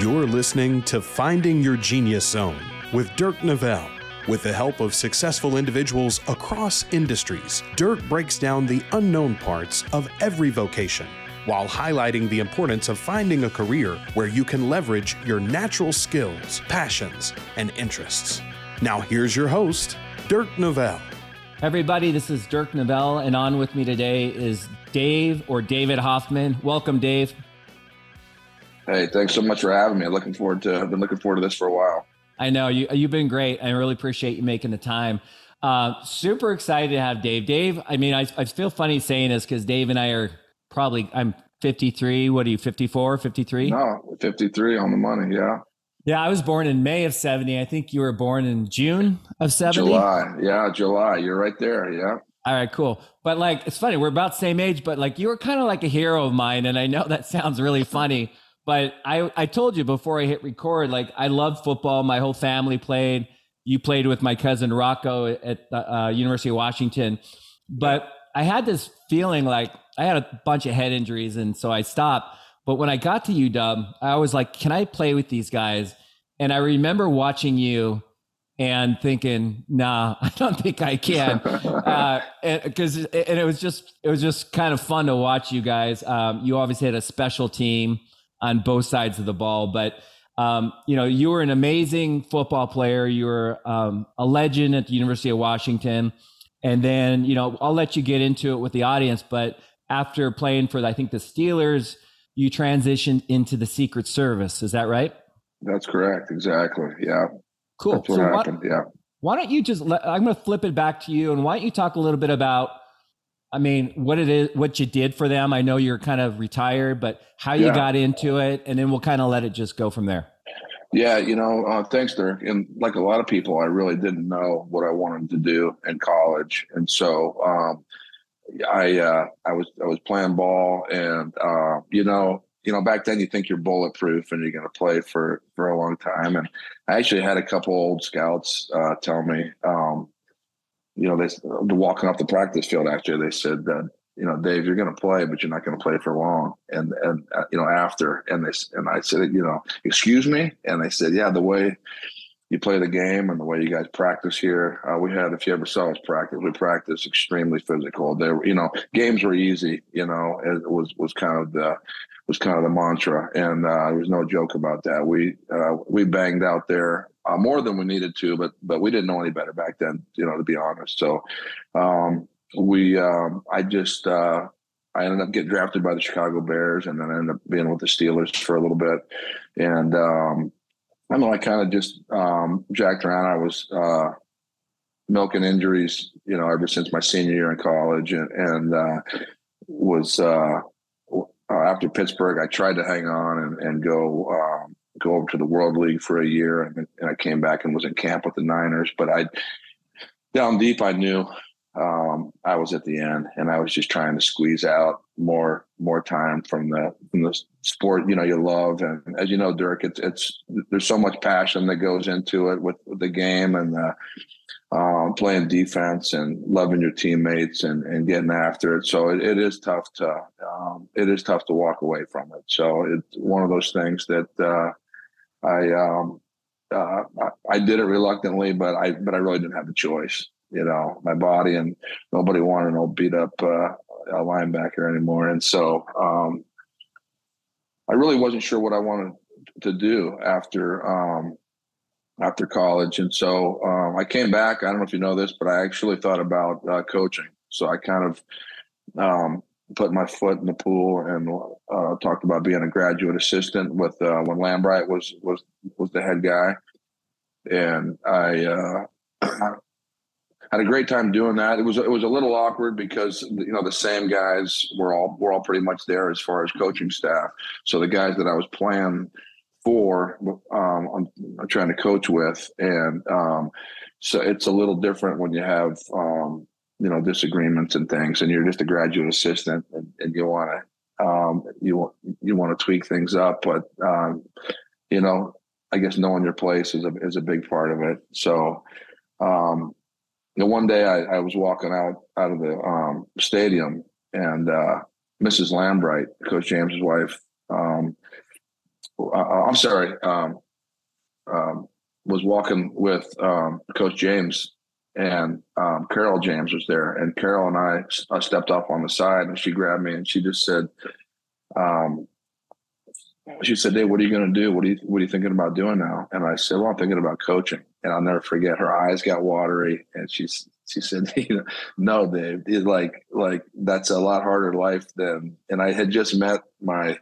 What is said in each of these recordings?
You're listening to Finding Your Genius Zone with Dirk Nevelle. With the help of successful individuals across industries, Dirk breaks down the unknown parts of every vocation while highlighting the importance of finding a career where you can leverage your natural skills, passions, and interests. Now, here's your host, Dirk Nevelle. Everybody, this is Dirk Nevelle, and on with me today is Dave or David Hoffman. Welcome, Dave. Hey, thanks so much for having me. Looking forward to. I've been looking forward to this for a while. I know you. You've been great. I really appreciate you making the time. Uh, super excited to have Dave. Dave, I mean, I, I feel funny saying this because Dave and I are probably. I'm 53. What are you? 54, 53? No, 53 on the money. Yeah. Yeah, I was born in May of 70. I think you were born in June of 70. July. Yeah, July. You're right there. Yeah. All right, cool. But like, it's funny. We're about the same age, but like, you were kind of like a hero of mine. And I know that sounds really funny. But I, I told you before I hit record, like I love football. My whole family played. You played with my cousin Rocco at the uh, University of Washington. But I had this feeling like I had a bunch of head injuries, and so I stopped. But when I got to UW, I was like, "Can I play with these guys?" And I remember watching you and thinking, "Nah, I don't think I can," because uh, and, and, it was just it was just kind of fun to watch you guys. Um, you obviously had a special team on both sides of the ball. But um, you know, you were an amazing football player. You were um, a legend at the University of Washington, and then you know, I'll let you get into it with the audience. But after playing for, I think the Steelers, you transitioned into the Secret Service. Is that right? That's correct. Exactly. Yeah. Cool. That's what so happened. Why, yeah. Why don't you just? Let, I'm going to flip it back to you, and why don't you talk a little bit about I mean, what it is, what you did for them. I know you're kind of retired, but how you yeah. got into it, and then we'll kind of let it just go from there. Yeah, you know, uh, thanks, Dirk. And like a lot of people, I really didn't know what I wanted to do in college, and so um, I uh, I was I was playing ball, and uh, you know, you know, back then you think you're bulletproof and you're going to play for for a long time. And I actually had a couple old scouts uh, tell me, um, you know, they walking off the practice field actually, they said that, you know, Dave, you're going to play, but you're not going to play for long. And, and, uh, you know, after, and they, and I said, you know, excuse me. And they said, yeah, the way you play the game and the way you guys practice here, uh, we had, if you ever saw us practice, we practice extremely physical. There you know, games were easy, you know, it was, was kind of the, was kind of the mantra, and uh, there was no joke about that. We uh, we banged out there uh, more than we needed to, but but we didn't know any better back then, you know, to be honest. So um, we, um, I just, uh, I ended up getting drafted by the Chicago Bears, and then I ended up being with the Steelers for a little bit, and um, I mean, I kind of just um, jacked around. I was uh, milking injuries, you know, ever since my senior year in college, and, and uh, was uh, after Pittsburgh. I tried to hang on and, and go um, go over to the World League for a year, and, and, I came back and was in camp with the Niners. But I down deep, I knew um, I was at the end, and I was just trying to squeeze out more more time from the from the sport you know you love. And as you know, Dirk, it's it's there's so much passion that goes into it with, the game and. Uh, um, playing defense and loving your teammates and, and getting after it. So it, it is tough to um, it is tough to walk away from it. So it's one of those things that uh, I, um, uh, I did it reluctantly, but I but I really didn't have a choice. You know, my body and nobody wanted no beat up uh, linebacker anymore, and so um, I really wasn't sure what I wanted to do after um, after college. And so um, I came back. I don't know if you know this, but I actually thought about uh, coaching. So I kind of um, put my foot in the pool and uh, talked about being a graduate assistant with uh, when Lambright was was was the head guy, and I uh, had a great time doing that. It was it was a little awkward because you know the same guys were all were all pretty much there as far as coaching staff. So the guys that I was playing for um, I'm, trying to coach with, and um, so it's a little different when you have um, you know disagreements and things, and you're just a graduate assistant, and, and you want to um, you you want to tweak things up, but um, you know I guess knowing your place is a is a big part of it. So. Um, know, one day I, I was walking out out of the stadium, and uh, Mrs. Lambright, Coach James's wife, um, uh, I'm sorry, um, um, was walking with um, Coach James, and um, Carol James was there, and Carol and I, I stepped off on the side, and she grabbed me and she just said, um, she said, "Dave, what are you going to do? What are you What are you thinking about doing now?" And I said, "Well, I'm thinking about coaching." And I'll never forget. Her eyes got watery, and she's she said, "No, Dave, it's like like that's a lot harder life than." And I had just met my,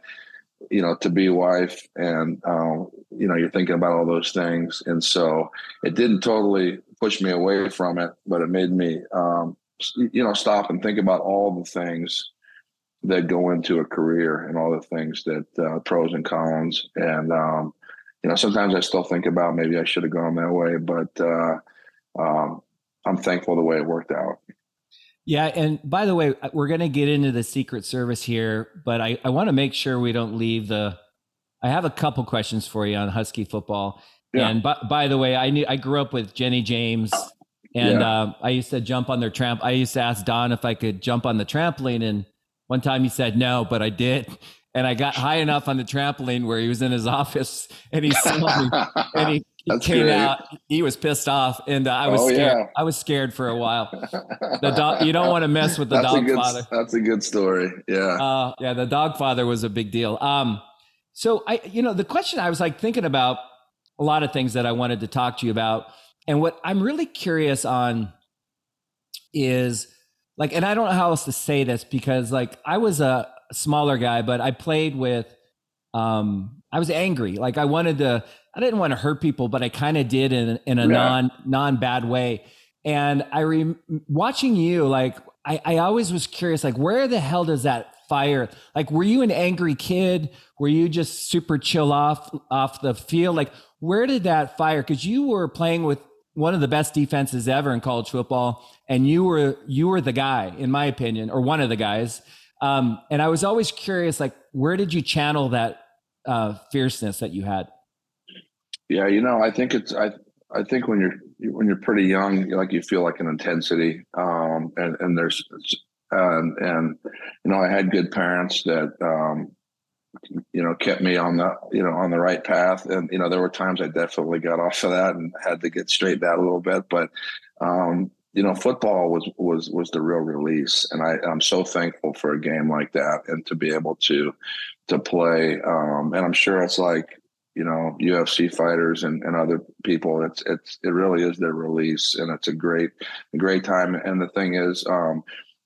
you know, to be wife, and um, you know, you're thinking about all those things, and so it didn't totally push me away from it, but it made me, um, you know, stop and think about all the things that go into a career and all the things that uh, pros and cons. And um, you know, sometimes I still think about maybe I should have gone that way, but uh, um, I'm thankful the way it worked out. Yeah, and by the way, we're going to get into the Secret Service here, but I, I want to make sure we don't leave the. I have a couple questions for you on Husky football. Yeah. And by, by the way, I knew I grew up with Jenny James, and yeah. um, I used to jump on their tramp. I used to ask Don if I could jump on the trampoline, and one time he said no, but I did. And I got high enough on the trampoline where he was in his office and he saw me and he, he came great. out. He was pissed off, and uh, I was oh, scared. Yeah. I was scared for a while. The dog. You don't want to mess with the that's dog good, father. That's a good story. Yeah. Uh, yeah. The dog father was a big deal. Um, so I, you know, the question I was like thinking about a lot of things that I wanted to talk to you about, and what I'm really curious on is like, and I don't know how else to say this because like I was a smaller guy, but I played with, um, I was angry. Like I wanted to, I didn't want to hurt people, but I kind of did in, in a yeah. non, non bad way. And I re watching you, like I, I always was curious, like where the hell does that fire? Like, were you an angry kid? Were you just super chill off off the field? Like, where did that fire? Because you were playing with one of the best defenses ever in college football, and you were you were the guy, in my opinion, or one of the guys. Um, and I was always curious, like, where did you channel that uh, fierceness that you had? Yeah, you know, I think it's I I think when you're when you're pretty young, like you feel like an intensity, um, and and there's and and you know I had good parents that um, you know kept me on the you know on the right path and you know there were times i definitely got off of that and had to get straightened out a little bit but um you know football was was was the real release and i i'm so thankful for a game like that and to be able to to play um and i'm sure it's like you know UFC fighters and, and other people. It's it's it really is their release, and it's a great great time. And the thing is, um,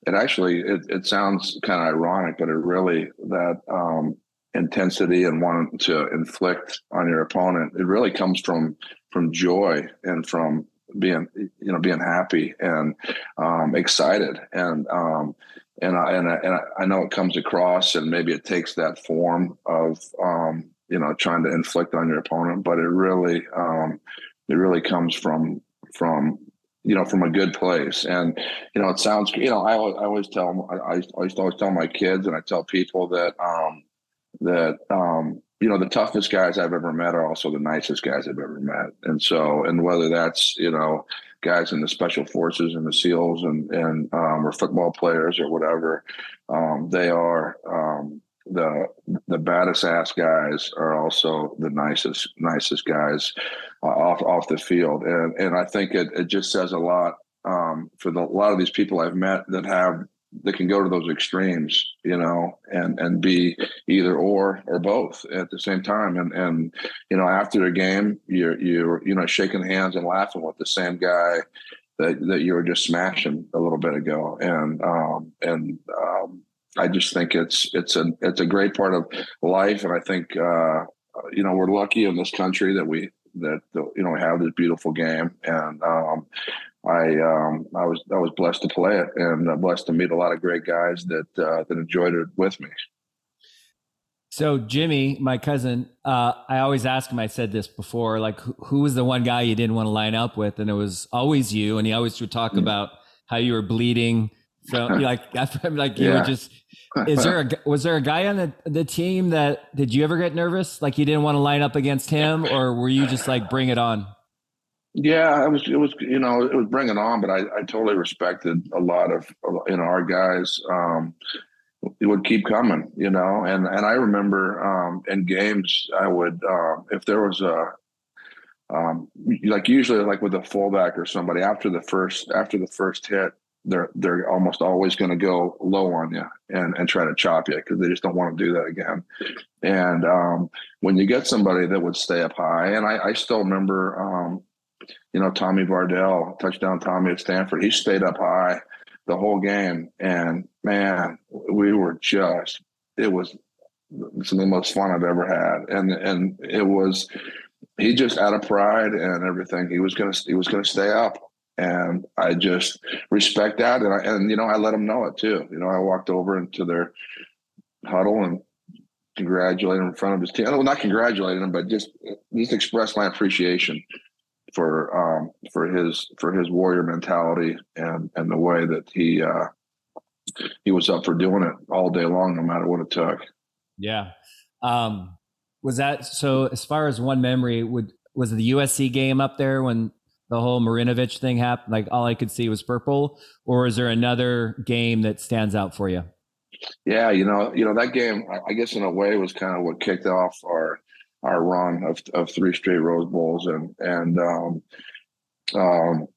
it actually it, it sounds kind of ironic, but it really that um, intensity and wanting to inflict on your opponent it really comes from from joy and from being you know being happy and um, excited. And um, and I, and I, and I know it comes across and maybe it takes that form of um, you know trying to inflict on your opponent but it really um, it really comes from from you know from a good place. And you know it sounds you know I, I always tell I, I always always tell my kids and I tell people that um, that um, you know the toughest guys I've ever met are also the nicest guys I've ever met, and so and whether that's you know guys in the special forces and the SEALs and and um, or football players or whatever, um, they are um, the the baddest ass guys are also the nicest nicest guys uh, off off the field, and and I think it it just says a lot um, for the, a lot of these people I've met that have that can go to those extremes, you know, and and be either or or both at the same time. And and you know, after a game, you're you're you know shaking hands and laughing with the same guy that that you were just smashing a little bit ago. And um and um I just think it's it's a it's a great part of life, and I think uh, you know we're lucky in this country that we that you know have this beautiful game, and um, I um, I was I was blessed to play it and uh, blessed to meet a lot of great guys that uh, that enjoyed it with me. So Jimmy, my cousin, uh, I always ask him. I said this before, like who, who, was the one guy you didn't want to line up with, and it was always you. And he always would talk mm-hmm. about how you were bleeding. So like like you yeah. were just. Is there a was there a guy on the the team that did you ever get nervous? Like you didn't want to line up against him, or were you just like bring it on? Yeah, it was it was you know it was bringing on, but I, I totally respected a lot of you know our guys. Um, it would keep coming, you know. And and I remember um, in games, I would um, if there was a um, like usually like with a fullback or somebody after the first after the first hit, they're they're almost always going to go low on you and and try to chop you because they just don't want to do that again. And um, when you get somebody that would stay up high, and I, I still remember, um, you know, Tommy Vardell, touchdown Tommy at Stanford, he stayed up high the whole game, and man, we were just it was some of the most fun I've ever had, and and it was he just out of pride and everything he was gonna he was gonna stay up and I just respect that. And I, and you know, I let them know it too. You know, I walked over into their huddle and congratulated him in front of his team. Well, not congratulated him, but just just express my appreciation for um, for his for his warrior mentality and and the way that he uh, he was up for doing it all day long, no matter what it took. Yeah. Um, was that so? As far as one memory, would was the USC game up there when the whole Marinovich thing happened? Like all I could see was purple, or is there another game that stands out for you? Yeah, you know, you know that game. I guess in a way was kind of what kicked off our our run of of three straight Rose Bowls, and and um, um,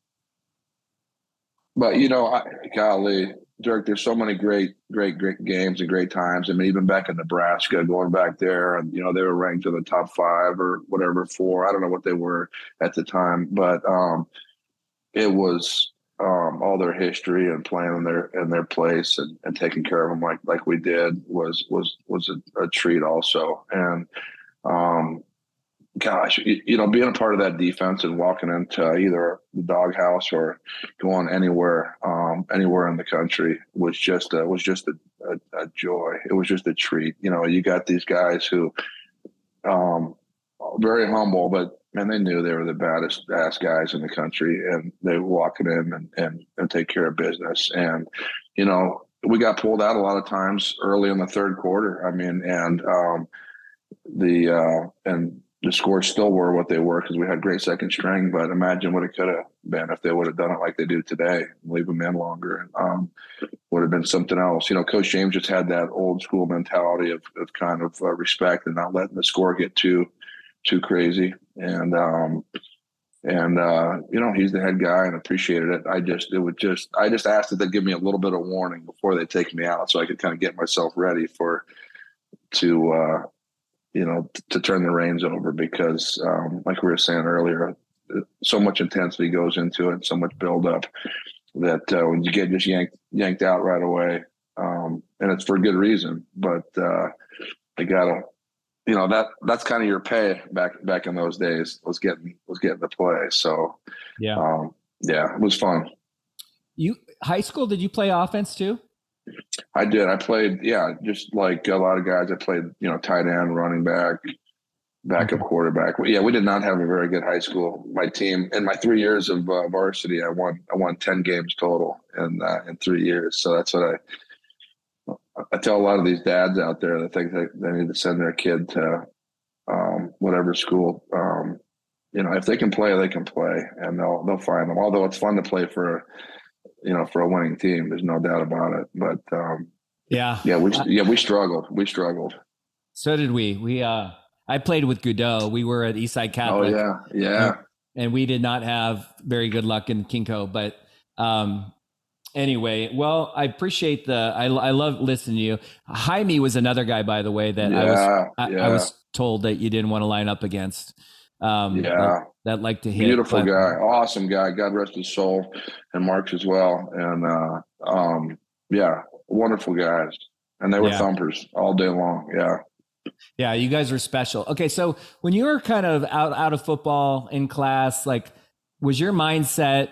but you know, I, golly, Dirk, there's so many great, great, great games and great times. I mean, even back in Nebraska, going back there, and you know, they were ranked in the top five or whatever, four. I don't know what they were at the time, but um, it was um, all their history and playing in their in their place and, and taking care of them like like we did was was was a, a treat also. And um, gosh, you, know, being a part of that defense and walking into either the doghouse or going anywhere, um, anywhere in the country was just a, was just a, a, a, joy. It was just a treat. You know, you got these guys who, um, very humble, but man, they knew they were the baddest ass guys in the country, and they were walking in and and, and take care of business. And you know, we got pulled out a lot of times early in the third quarter. I mean, and um, the uh, and the scores still were what they were because we had great second string. But imagine what it could have been if they would have done it like they do today, leave them in longer. Um, would have been something else. You know, Coach James just had that old school mentality of, of kind of uh, respect and not letting the score get too too crazy. And um, and uh, you know, he's the head guy and appreciated it. I just it would just I just asked that they give me a little bit of warning before they take me out so I could kind of get myself ready for to uh, you know, t- to turn the reins over because, um, like we were saying earlier, so much intensity goes into it, so much buildup that uh, when you get just yanked yanked out right away, um, and it's for good reason, but uh, you gotta, you know, that that's kind of your pay back back in those days was getting was getting the play. So yeah, um, yeah, it was fun. You high school? Did you play offense too? I did. I played, yeah, just like a lot of guys. I played, you know, tight end, running back, backup quarterback. Yeah, we did not have a very good high school. My team in my three years of uh, varsity, I won I won ten games total in uh, in three years. So that's what I I tell a lot of these dads out there that think that they need to send their kid to um, whatever school. Um, you know, if they can play, they can play, and they'll they'll find them. Although it's fun to play for you know, for a winning team. There's no doubt about it. But um, yeah, yeah, we yeah we struggled. We struggled. So did we. We uh, I played with Goudeau. We were at Eastside Catholic. Oh yeah, yeah. And we did not have very good luck in KingCo, but um, anyway, well, I appreciate the. I, I love listening to you. Jaime was another guy, by the way, that yeah, I was I, yeah. I, was told that you didn't want to line up against. Um, yeah, that, that like to hit. Beautiful but, guy, awesome guy. God rest his soul, and Mark's as well. And uh, um, yeah, wonderful guys, and they were yeah. thumpers all day long. Yeah. Yeah, you guys are special. Okay, so when you were kind of out out of football in class, like, was your mindset?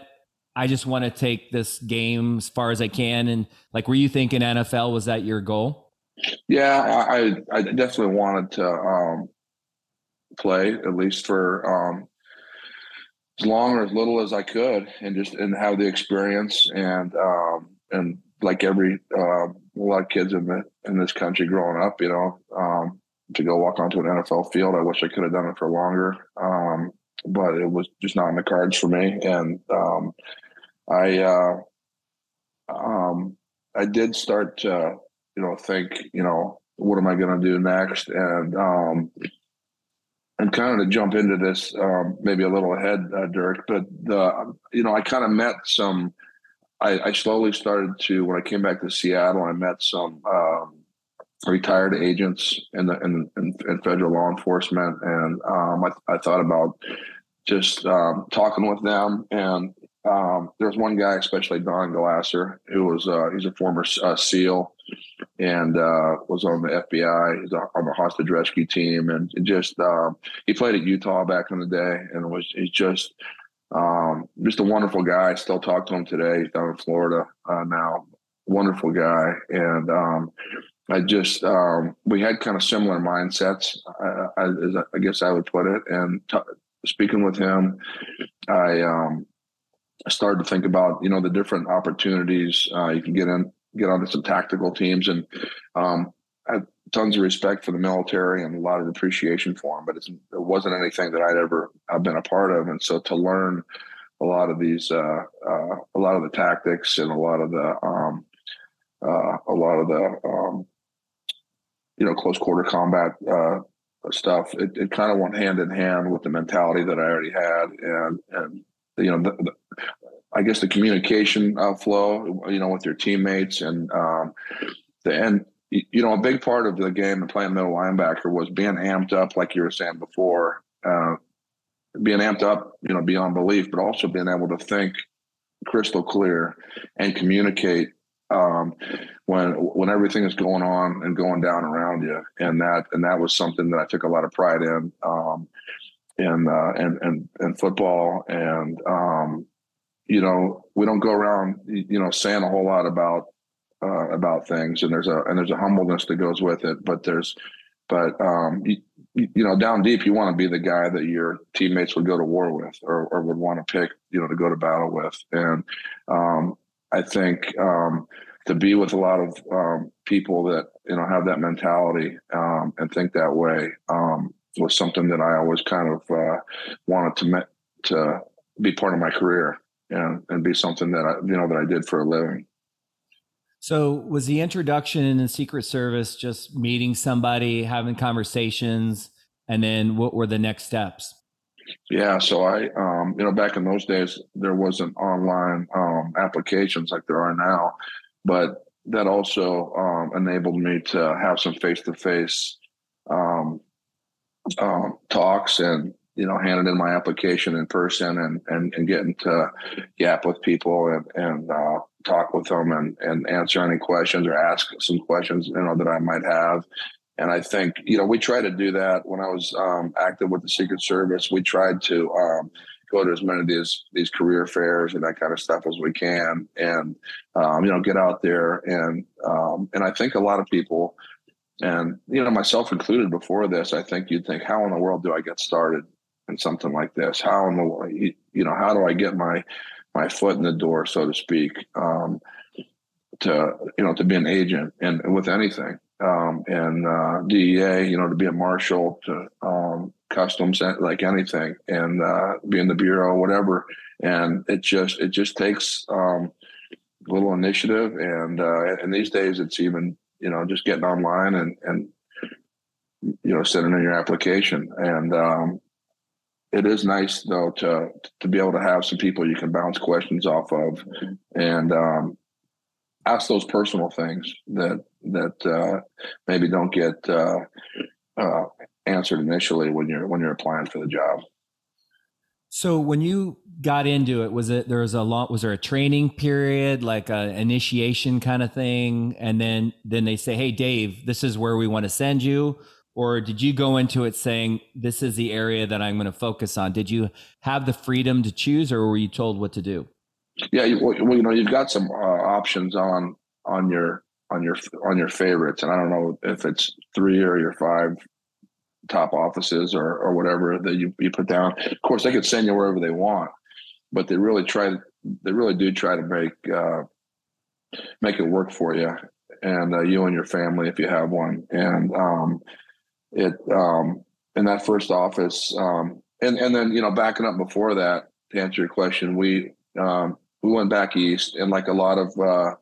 I just want to take this game as far as I can, and like, were you thinking NFL? Was that your goal? Yeah, I I definitely wanted to um, play at least for um, as long or as little as I could, and just and have the experience and um, and like every uh, a lot of kids in the in this country growing up, you know, um, to go walk onto an NFL field. I wish I could have done it for longer, um, but it was just not in the cards for me. And um, I uh, um, I did start to you know, think, you know, what am I going to do next? And, um, and kind of to jump into this, um, maybe a little ahead, uh, Dirk, but the, you know, I kind of met some, I, I, slowly started to, when I came back to Seattle, I met some, um, retired agents in the, in, in, in federal law enforcement. And, um, I, I thought about just, um, talking with them and, um, there's one guy, especially Don Glasser, who was uh, he's a former uh, SEAL and uh, was on the FBI. He's on the hostage rescue team, and just um, he played at Utah back in the day, and was he's just um, just a wonderful guy. I still talk to him today. He's down in Florida uh, now. Wonderful guy, and um, I just um, we had kind of similar mindsets, as I guess I would put it. And t- speaking with him, I um, I started to think about you know the different opportunities uh, you can get in, get onto some tactical teams, and um, I tons of respect for the military and a lot of appreciation for them. But it wasn't anything that I'd ever I've been a part of, and so to learn a lot of these, uh, uh, a lot of the tactics and a lot of the, um, uh, a lot of the, um, you know, close quarter combat uh, stuff. It, it kind of went hand in hand with the mentality that I already had, and and you know, the, the, I guess the communication uh, flow, you know, with your teammates and um, the end. You know, a big part of the game and playing middle linebacker was being amped up, like you were saying before, uh, being amped up, you know, beyond belief, but also being able to think crystal clear and communicate um, when when everything is going on and going down around you, and that and that was something that I took a lot of pride in. Um, in uh, and and football, and um, you know we don't go around you know saying a whole lot about uh, about things, and there's a and there's a humbleness that goes with it, but there's but um, you, you know down deep you want to be the guy that your teammates would go to war with or, or would want to pick you know to go to battle with, and um, I think um, to be with a lot of um, people that you know have that mentality um, and think that way um, was something that I always kind of uh, wanted to me- to be part of my career and and be something that I you know that I did for a living. So was the introduction in the Secret Service just meeting somebody, having conversations, and then what were the next steps? Yeah, so I, um, you know, back in those days, there wasn't online um, applications like there are now, but that also um, enabled me to have some face to face um, talks and you know handed in my application in person and and, and getting to gap with people and and uh, talk with them and and answer any questions or ask some questions you know that I might have. And I think you know we try to do that when I was um, active with the Secret Service. We tried to um, go to as many of these these career fairs and that kind of stuff as we can, and um, you know get out there and um, and I think a lot of people and, you know, myself included before this, I think you'd think, how in the world do I get started in something like this? How in the, you know, how do I get my, my foot in the door, so to speak, um, to, you know, to be an agent and, and with anything. Um, and uh, DEA, you know, to be a marshal, to um, customs, like anything, and uh, be in the bureau, whatever. And it just it just takes um, little initiative, and uh, and these days it's even you know, just getting online and, and, you know, sending in your application. And, um, it is nice though to to be able to have some people you can bounce questions off of and um, ask those personal things that that uh, maybe don't get uh, uh, answered initially when you're when you're applying for the job. So when you got into it, was it there was a lot? was there a training period, like a initiation kind of thing, and then then they say, "Hey, Dave, this is where we want to send you," or did you go into it saying, "This is the area that I'm going to focus on"? Did you have the freedom to choose, or were you told what to do? Yeah, well, you know, you've got some uh, options on on your on your on your favorites, and I don't know if it's three or your five top offices or or whatever that you, you put down. Of course, they could send you wherever they want, but they really try they really do try to make uh, make it work for you and uh, you and your family if you have one. And um, it um, in that first office, um, and and then you know backing up before that to answer your question, we um, we went back east and like a lot of uh,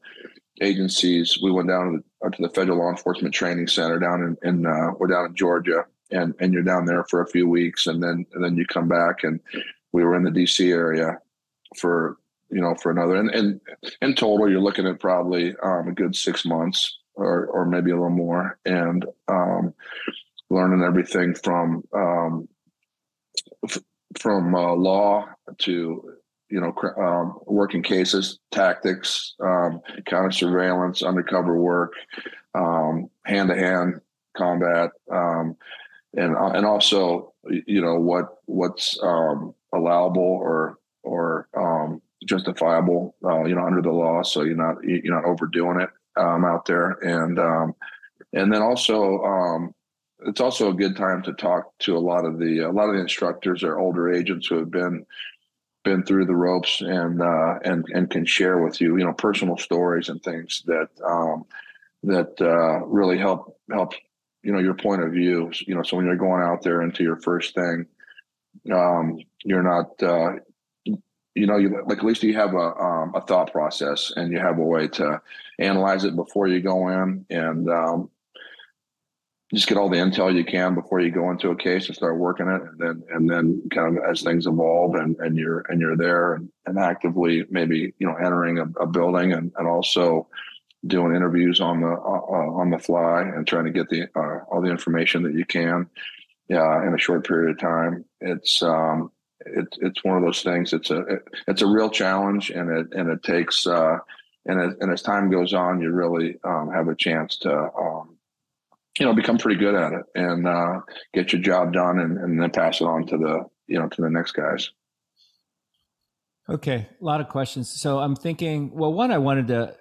agencies. We went down to the, uh, to the Federal Law Enforcement Training Center down in, in uh, we're down in Georgia, and and you're down there for a few weeks, and then and then you come back, and we were in the D.C. area for you know for another, and and in total you're looking at probably um, a good six months or or maybe a little more, and um, learning everything from um, f- from uh, law to you know, um, working cases, tactics, um, counter surveillance, undercover work, hand to hand combat, um, and uh, and also you know what what's um, allowable or or um, justifiable, uh, you know, under the law. So you're not you're not overdoing it out there, and and then also it's also a good time to talk to a lot of the a lot of the instructors or older agents who have been been through the ropes and uh, and and can share with you, you know, personal stories and things that um, that uh, really help help you know your point of view. You know, so when you're going out there into your first thing, um, you're not uh, you know you like at least you have a um, a thought process and you have a way to analyze it before you go in and um, just get all the intel you can before you go into a case and start working it and then and then kind of as things evolve and, and you're and you're there and, and actively maybe you know entering a, a building and, and also doing interviews on the uh, uh on the fly and trying to get the uh, all the information that you can yeah in a short period of time. It's um it's it's one of those things. It's a it, it's a real challenge and it and it takes uh and, it, and as time goes on you really um, have a chance to um, you know become pretty good at it and uh, get your job done and, and then pass it on to the you know to the next guys okay a lot of questions so i'm thinking well one i wanted to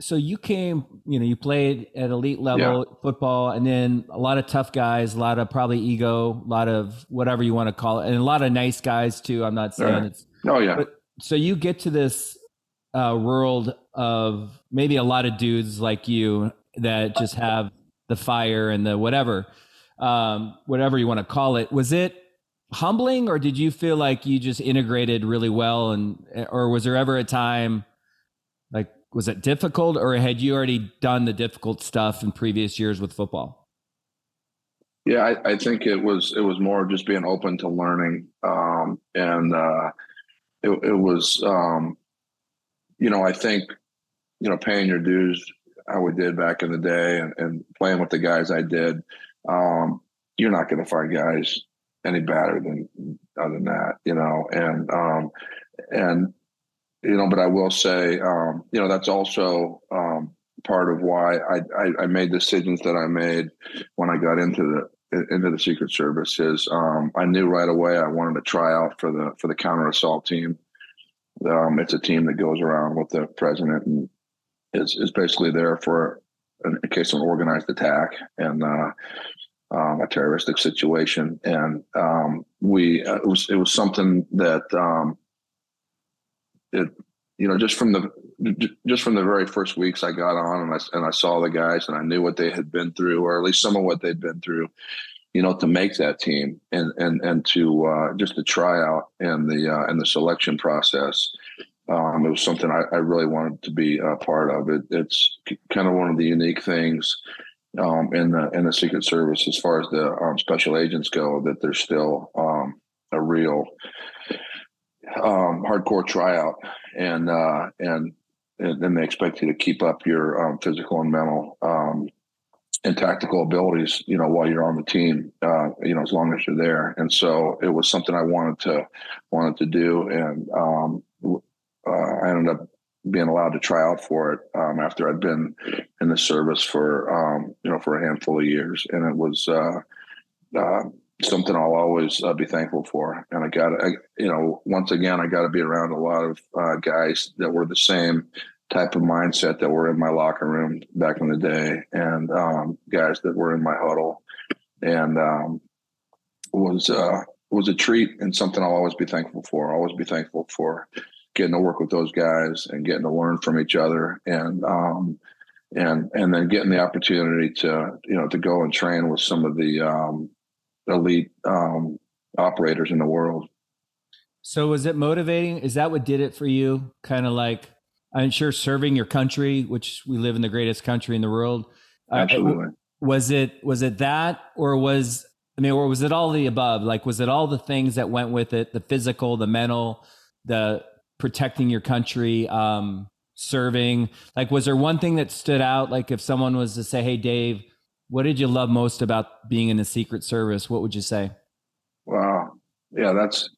so you came you know you played at elite level yeah. football and then a lot of tough guys a lot of probably ego a lot of whatever you want to call it and a lot of nice guys too i'm not saying right. it's oh yeah but, so you get to this uh, world of maybe a lot of dudes like you that just have the fire and the whatever, um, whatever you want to call it. Was it humbling, or did you feel like you just integrated really well? And or was there ever a time like was it difficult, or had you already done the difficult stuff in previous years with football? Yeah, I, I think it was it was more just being open to learning, um, and uh, it, it was um, you know I think you know paying your dues how we did back in the day and, and playing with the guys I did, um, you're not going to find guys any better than other than that, you know. And um, and you know, but I will say, um, you know, that's also um, part of why I, I, I made decisions that I made when I got into the into the Secret Service. Is um, I knew right away I wanted to try out for the for the counter assault team. Um, it's a team that goes around with the president and is is basically there for in case of an organized attack and uh, um, a terroristic situation. And um, we uh, it was it was something that um, it you know just from the just from the very first weeks I got on and I and I saw the guys and I knew what they had been through or at least some of what they'd been through. You know, to make that team and and and to uh, just the tryout and the uh, and the selection process um, it was something I, I, really wanted to be a part of. It, it's kind of one of the unique things um, in the in the Secret Service as far as the um, special agents go that there's still um, a real um, hardcore tryout, and uh, and and then they expect you to keep up your um, physical and mental and tactical abilities, you know, while you're on the team, uh, you know, as long as you're there. And so it was something I wanted to wanted to do, and um, uh, I ended up being allowed to try out for it um, after I'd been in the service for um, you know for a handful of years, and it was uh, uh, something I'll always uh, be thankful for. And I got I, you know once again I got to be around a lot of uh, guys that were the same type of mindset that were in my locker room back in the day, and um, guys that were in my huddle, and um, was uh, was a treat and something I'll always be thankful for. I'll always be thankful for getting to work with those guys and getting to learn from each other and um, and and then getting the opportunity to you know to go and train with some of the um, elite um, operators in the world. So was it motivating? Is that what did it for you? Kind of like I'm sure serving your country, which we live in the greatest country in the world. Uh, Absolutely. Uh, was it was it that or was I mean, or was it all the above? Like, was it all the things that went with it? The physical, the mental, the protecting your country, um, serving. Like, was there one thing that stood out? Like, if someone was to say, "Hey, Dave, what did you love most about being in the Secret Service?" What would you say? Wow, yeah, that's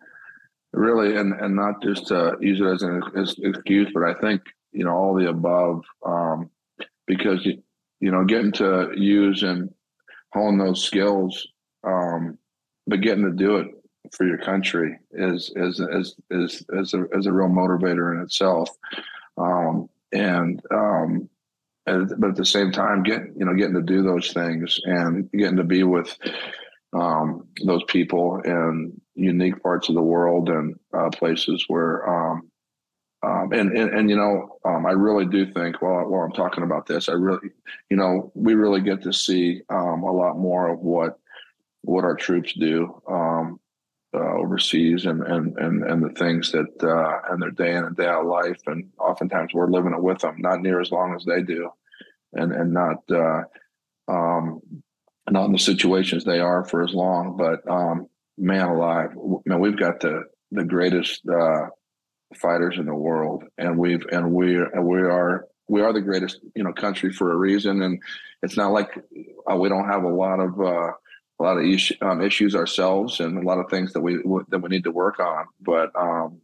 really, and and not just uh, use it as an excuse, but I think you know all the above, um, because you you know getting to use and hone those skills um, but getting to do it for your country is is is is is a, is a real motivator in itself. Um, and um, but at the same time, getting you know getting to do those things and getting to be with um, those people in unique parts of the world and uh, places where um, um, and, and, and you know um, I really do think while while I'm talking about this, I really you know we really get to see um, a lot more of what what our troops do um, uh, overseas and, and and and the things that uh, and their day in and day out life, and oftentimes we're living it with them, not near as long as they do, and and not uh, um, not in the situations they are for as long. But um, man alive, man, we've got the the greatest uh, fighters in the world, and we've and we and we are we are the greatest you know country for a reason, and it's not like uh, we don't have a lot of uh, a lot of um, issues ourselves and a lot of things that we w- that we need to work on. But um,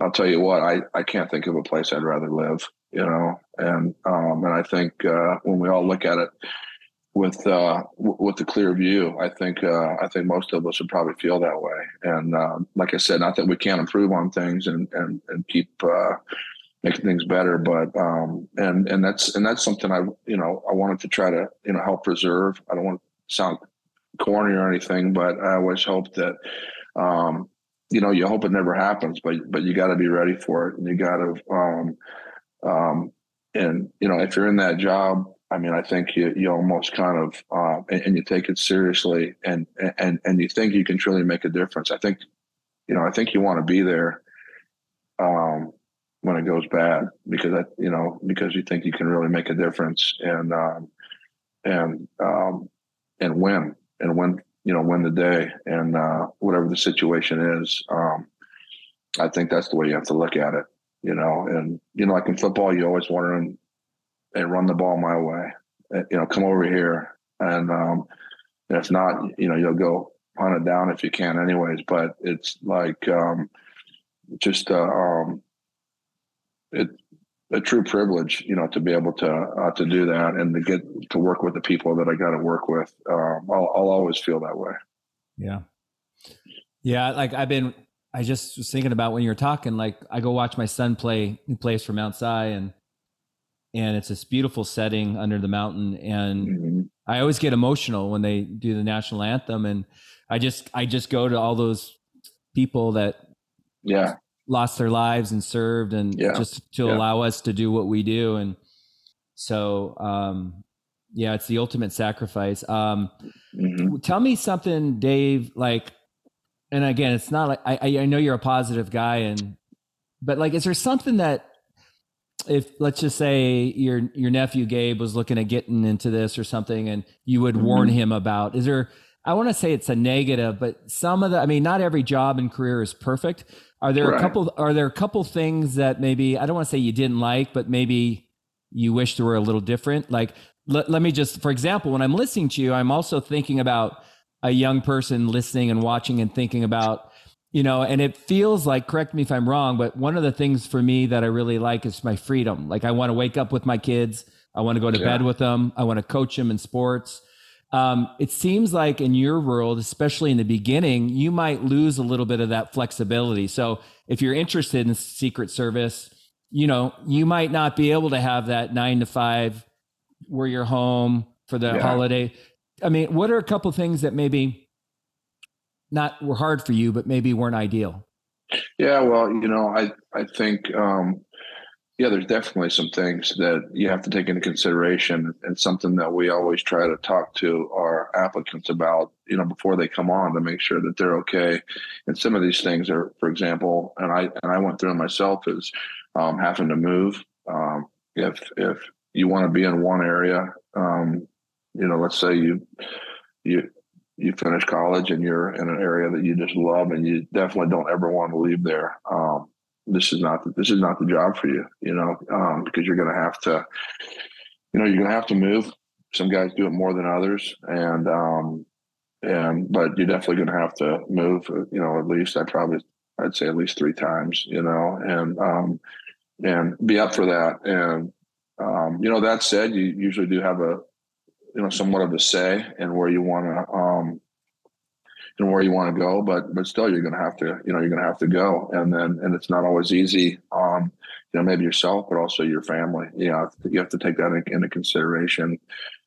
I'll tell you what, I, I can't think of a place I'd rather live. You know, and um, and I think uh, when we all look at it with uh, w- with a clear view, I think uh, I think most of us would probably feel that way. And uh, like I said, not that we can't improve on things and and and keep uh, making things better, but um, and and that's and that's something I you know I wanted to try to you know help preserve. I don't want to sound corny or anything, but I always hope that, um, you know, you hope it never happens, but but you got to be ready for it, and you got to, um, um, and you know, if you're in that job, I mean, I think you you almost kind of uh, and, and, you take it seriously, and and and you think you can truly make a difference. I think, you know, I think you want to be there. Um, when it goes bad because that you know because you think you can really make a difference and um, and um, and win and win you know win the day and uh, whatever the situation is um, i think that's the way you have to look at it you know and you know like in football you always want to hey, run the ball my way uh, you know come over here and um, if not you know you'll go hunt it down if you can anyways but it's like um, just uh, um, it a true privilege, you know, to be able to uh, to do that and to get to work with the people that I got to work with. Um, I'll, I'll always feel that way. Yeah, yeah. Like I've been, I just was thinking about when you were talking. Like I go watch my son play. He plays for Mount Si, and and it's this beautiful setting under the mountain. And mm-hmm. I always get emotional when they do the national anthem, and I just I just go to all those people that yeah lost their lives and served and yeah. just to yeah. allow us to do what we do and so um yeah it's the ultimate sacrifice um mm-hmm. tell me something dave like and again it's not like I, I know you're a positive guy and but like is there something that if let's just say your your nephew gabe was looking at getting into this or something and you would mm-hmm. warn him about is there i want to say it's a negative but some of the i mean not every job and career is perfect are there a couple? Are there a couple things that maybe I don't want to say you didn't like, but maybe you wish they were a little different? Like, let, let me just, for example, when I'm listening to you, I'm also thinking about a young person listening and watching and thinking about, you know, and it feels like, correct me if I'm wrong, but one of the things for me that I really like is my freedom. Like, I want to wake up with my kids. I want to go to yeah. bed with them. I want to coach them in sports. Um, it seems like in your world, especially in the beginning, you might lose a little bit of that flexibility. So if you're interested in Secret Service, you know, you might not be able to have that nine to five where you're home for the yeah. holiday. I mean, what are a couple things that maybe not were hard for you, but maybe weren't ideal? Yeah, well, you know, I I think um, yeah, there's definitely some things that you have to take into consideration and something that we always try to talk to our applicants about, you know, before they come on to make sure that they're okay. And some of these things are, for example, and I and I went through myself is um, having to move Um, if if you want to be in one area, um, you know, let's say you you you finish college and you're in an area that you just love and you definitely don't ever want to leave there. Um, this is not the, this is not the job for you, you know, um, because you're going to have to, you know, you're going to have to move. Some guys do it more than others, and um, and but you're definitely going to have to move. You know, at least I probably I'd say at least three times. You know, and um, and be up for that. And um, you know, that said, you usually do have a you know somewhat of a say in where you want to and where you want to go, but but still you're going to have to you know you're going to have to go, and then and it's not always easy. Um, you know, maybe yourself, but also your family. You know, you have to take that into consideration,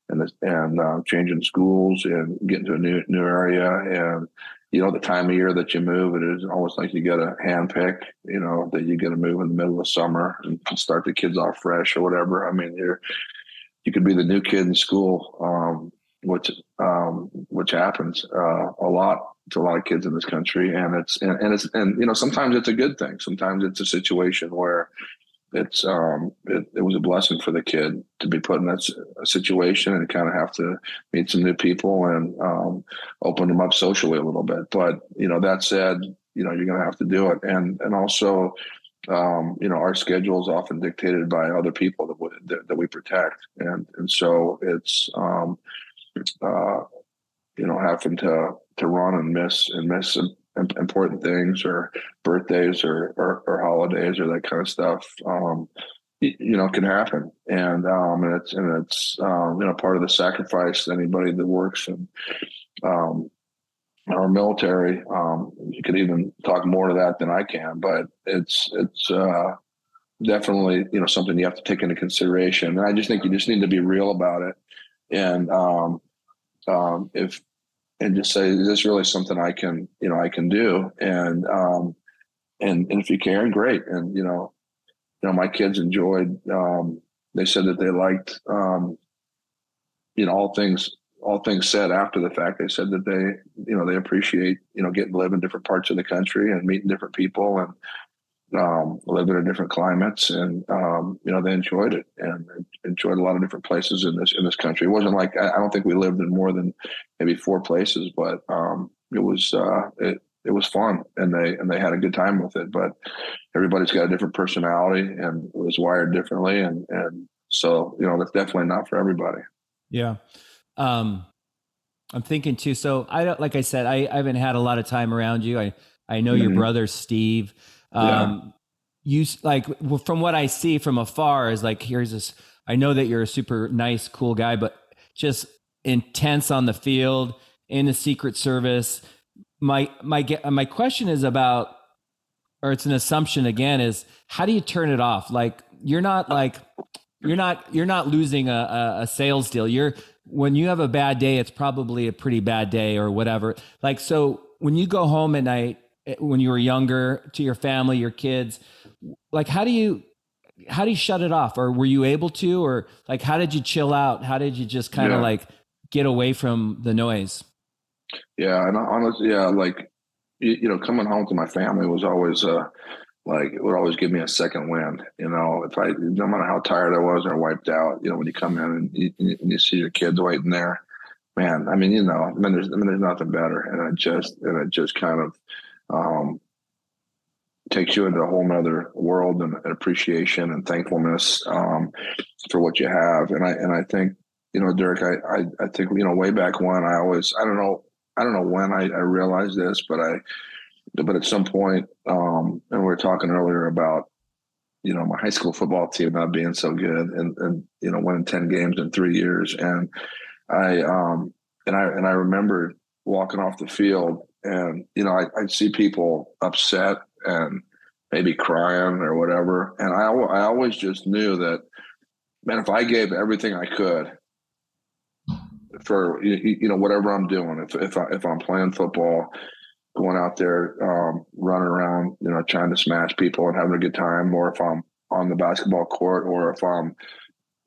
and and uh, changing schools and getting to a new new area, and you know the time of year that you move, it is almost like you got a hand pick. You know that you got to move in the middle of summer and start the kids off fresh or whatever. I mean, you're you could be the new kid in school. Um, which um, which happens uh, a lot to a lot of kids in this country, and it's and, and, it's and you know sometimes it's a good thing. Sometimes it's a situation where it's um, it, it was a blessing for the kid to be put in that situation and kind of have to meet some new people and um, open them up socially a little bit. But you know that said, you know you're going to have to do it, and and also um, you know, our schedule is often dictated by other people that, we, that, that we protect, and and so it's um, uh, you know, having to to run and miss and miss important things or birthdays or, or, or holidays or that kind of stuff. Um, you know, can happen, and um, and it's and it's um, you know part of the sacrifice. Anybody that works in um, our military, um, you could even talk more to that than I can, but it's it's uh, definitely you know something you have to take into consideration. And I just think you just need to be real about it, and um, um, if and just say is this really something I can you know I can do. And um, and and if you can great. And you know you know my kids enjoyed um, they said that they liked um, you know all things all things said after the fact. They said that they you know they appreciate you know getting to live in different parts of the country and meeting different people and um, living in different climates, and um, you know they enjoyed it and enjoyed a lot of different places in this in this country. It wasn't like I, I don't think we lived in more than maybe four places, but um, it was uh, it it was fun, and they and they had a good time with it. But everybody's got a different personality and was wired differently, and and so you know that's definitely not for everybody. Yeah. Um, I'm thinking too. So I don't, like I said, I, I haven't had a lot of time around you. I, I know mm-hmm. your brother, Steve. Um, yeah. you like from what I see from afar is like, here's this, I know that you're a super nice, cool guy, but just intense on the field in the secret service. My, my, my question is about, or it's an assumption again, is how do you turn it off? Like you're not like, you're not, you're not losing a, a, sales deal. You're, when you have a bad day, it's probably a pretty bad day or whatever. Like, so when you go home at night, when you were younger to your family, your kids? Like, how do you how do you shut it off, or were you able to, or like how did you chill out? How did you just kind of yeah. like get away from the noise? Yeah, and honestly, yeah, like you, you, know, coming home to my family was always uh like it would always give me a second wind. You know, if I no matter how tired I was or wiped out, you know, when you come in and you, and you see your kids waiting there, man. I mean, you know, I mean, there's I mean, there's nothing better, and I just and I just kind of um, takes you into a whole nother world and appreciation and thankfulness um, for what you have. And I and I think you know, Dirk, I, I I think you know way back when I always I don't know I don't know when I, I realized this, but I but at some point, um, and we were talking earlier about you know my high school football team not being so good and and you know winning 10 games in three years and i um and i and i remember walking off the field and you know I, I see people upset and maybe crying or whatever. And I, I always just knew that man if i gave everything i could for you know whatever i'm doing if, if, I, if i'm playing football going out there um, running around you know trying to smash people and having a good time or if i'm on the basketball court or if i'm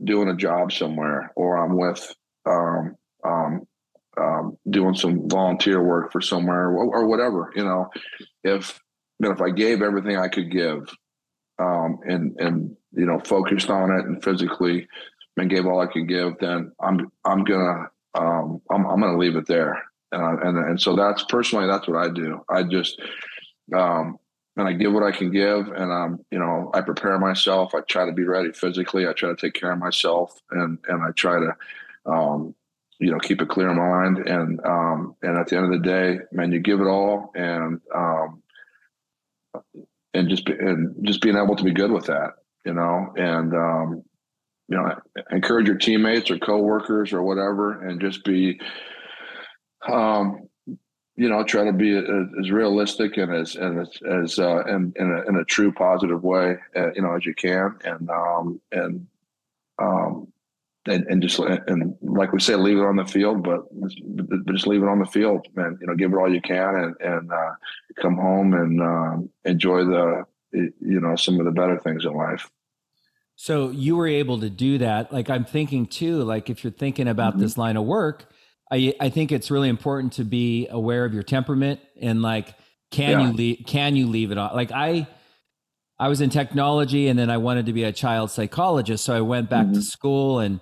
doing a job somewhere or i'm with um, um, um, doing some volunteer work for somewhere or, or whatever, you know, if, if I gave everything I could give, um, and, and, you know, focused on it and physically and gave all I could give, then I'm I'm gonna um, I'm I'm gonna leave it there. Uh, and and so that's personally that's what I do. I just um, and I give what I can give, and um, you know, I prepare myself. I try to be ready physically. I try to take care of myself, and and I try to, um, you know, keep a clear mind. And um, and at the end of the day, man, you give it all, and um, and just be, and just being able to be good with that, you know, and um, you know, encourage your teammates or coworkers or whatever, and just be, um, you know, try to be as, realistic and as and as, as uh, in in a, in a true positive way, uh, you know, as you can, and um, and um, and, and just and like we say, leave it on the field, but just leave it on the field, man. You know, give it all you can, and and uh, come home and um, enjoy the you know some of the better things in life. So you were able to do that. Like I'm thinking too, like if you're thinking about mm-hmm. this line of work, I I think it's really important to be aware of your temperament and like can yeah. you leave can you leave it on? Like I I was in technology and then I wanted to be a child psychologist, so I went back mm-hmm. to school and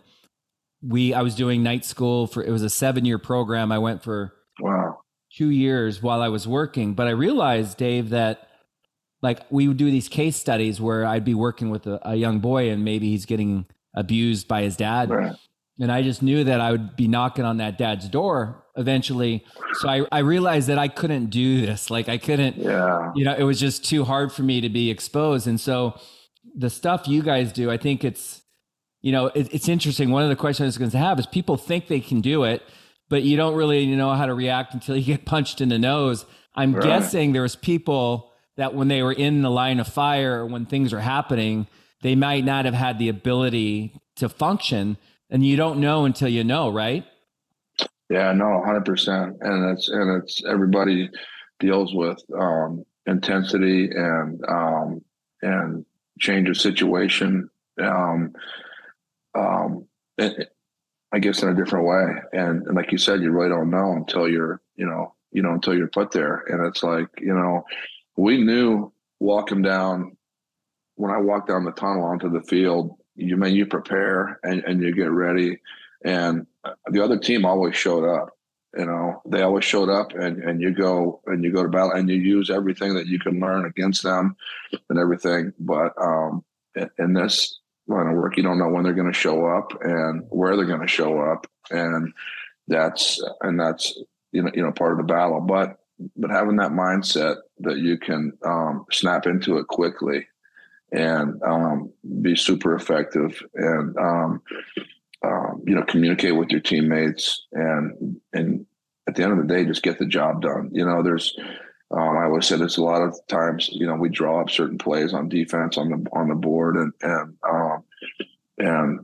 we I was doing night school for it was a 7-year program. I went for wow. 2 years while I was working, but I realized Dave that like we would do these case studies where I'd be working with a, a young boy and maybe he's getting abused by his dad. Right. And I just knew that I would be knocking on that dad's door eventually. So I, I realized that I couldn't do this. Like I couldn't, yeah. you know, it was just too hard for me to be exposed. And so the stuff you guys do, I think it's, you know, it, it's interesting. One of the questions I was going to have is people think they can do it, but you don't really know how to react until you get punched in the nose. I'm right. guessing there's people that when they were in the line of fire or when things are happening, they might not have had the ability to function. And you don't know until you know, right? Yeah, no, hundred percent. And it's and it's everybody deals with um, intensity and um, and change of situation. Um, um, it, I guess in a different way. And, and like you said, you really don't know until you're, you know, you know, until you're put there. And it's like, you know, we knew walking down when I walked down the tunnel onto the field, you mean you prepare and, and you get ready. And the other team always showed up. You know, they always showed up and, and you go and you go to battle and you use everything that you can learn against them and everything. But um, in, in this line of work, you don't know when they're going to show up and where they're going to show up. And that's, and that's, you know, you know, part of the battle. But but having that mindset that you can um, snap into it quickly and um, be super effective and um, um, you know communicate with your teammates and and at the end of the day just get the job done you know there's um, I always said it's a lot of times you know we draw up certain plays on defense on the on the board and and um, and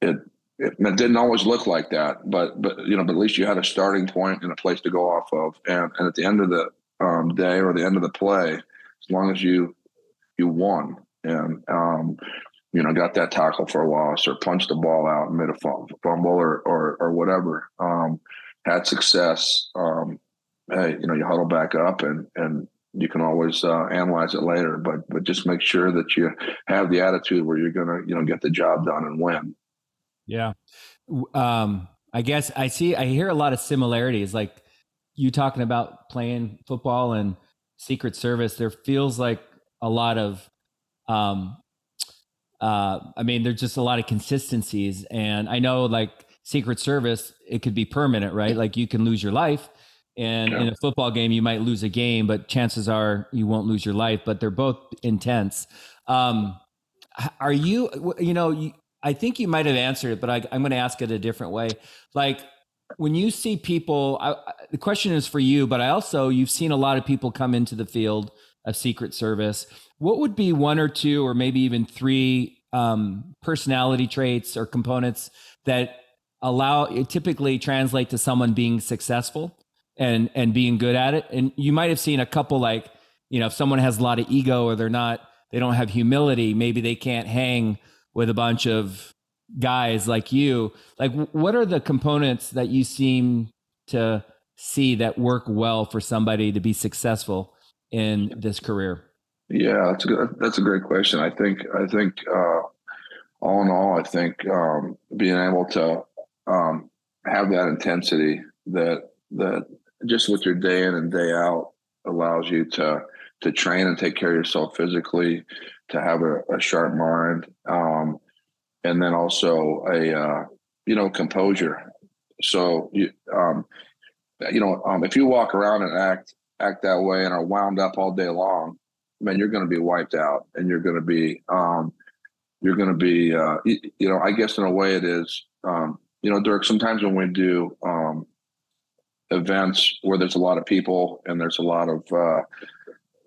it it, it, didn't always look like that, but but you know, but at least you had a starting point and a place to go off of, and and at the end of the um, day or the end of the play, as long as you you won and um, you know got that tackle for a loss or punched the ball out and made a fumble or or, or whatever, um, had success. Um, hey, you know, you huddle back up and and you can always uh, analyze it later, but but just make sure that you have the attitude where you're gonna you know get the job done and win. Yeah. Um, I guess I see, I hear a lot of similarities. Like you talking about playing football and Secret Service, there feels like a lot of, um, uh, I mean, there's just a lot of consistencies. And I know like Secret Service, it could be permanent, right? Like you can lose your life. And yeah. in a football game, you might lose a game, but chances are you won't lose your life. But they're both intense. Um, are you, you know, you, I think you might have answered it, but I, am going to ask it a different way. Like when you see people, I, the question is for you, but I also, you've seen a lot of people come into the field of Secret Service. What would be one or two, or maybe even three um, personality traits or components that allow it typically translate to someone being successful and and being good at it? And you might have seen a couple like, you know, if someone has a lot of ego or they're not, they don't have humility, maybe they can't hang with a bunch of guys like you like what are the components that you seem to see that work well for somebody to be successful in this career Yeah, that's a good, that's a great question. I think I think uh, all in all, I think um, being able to um, have that intensity that that just with your day in and day out allows you to to train and take care of yourself physically, to have a, a sharp mind, um, and then also a uh, you know composure. So you um, you know um, if you walk around and act act that way and are wound up all day long, man, you're going to be wiped out, and you're going to be um, you're going to be uh, you, you, know I guess in a way it is um, you know Dirk. Sometimes when we do um, events where there's a lot of people and there's a lot of uh,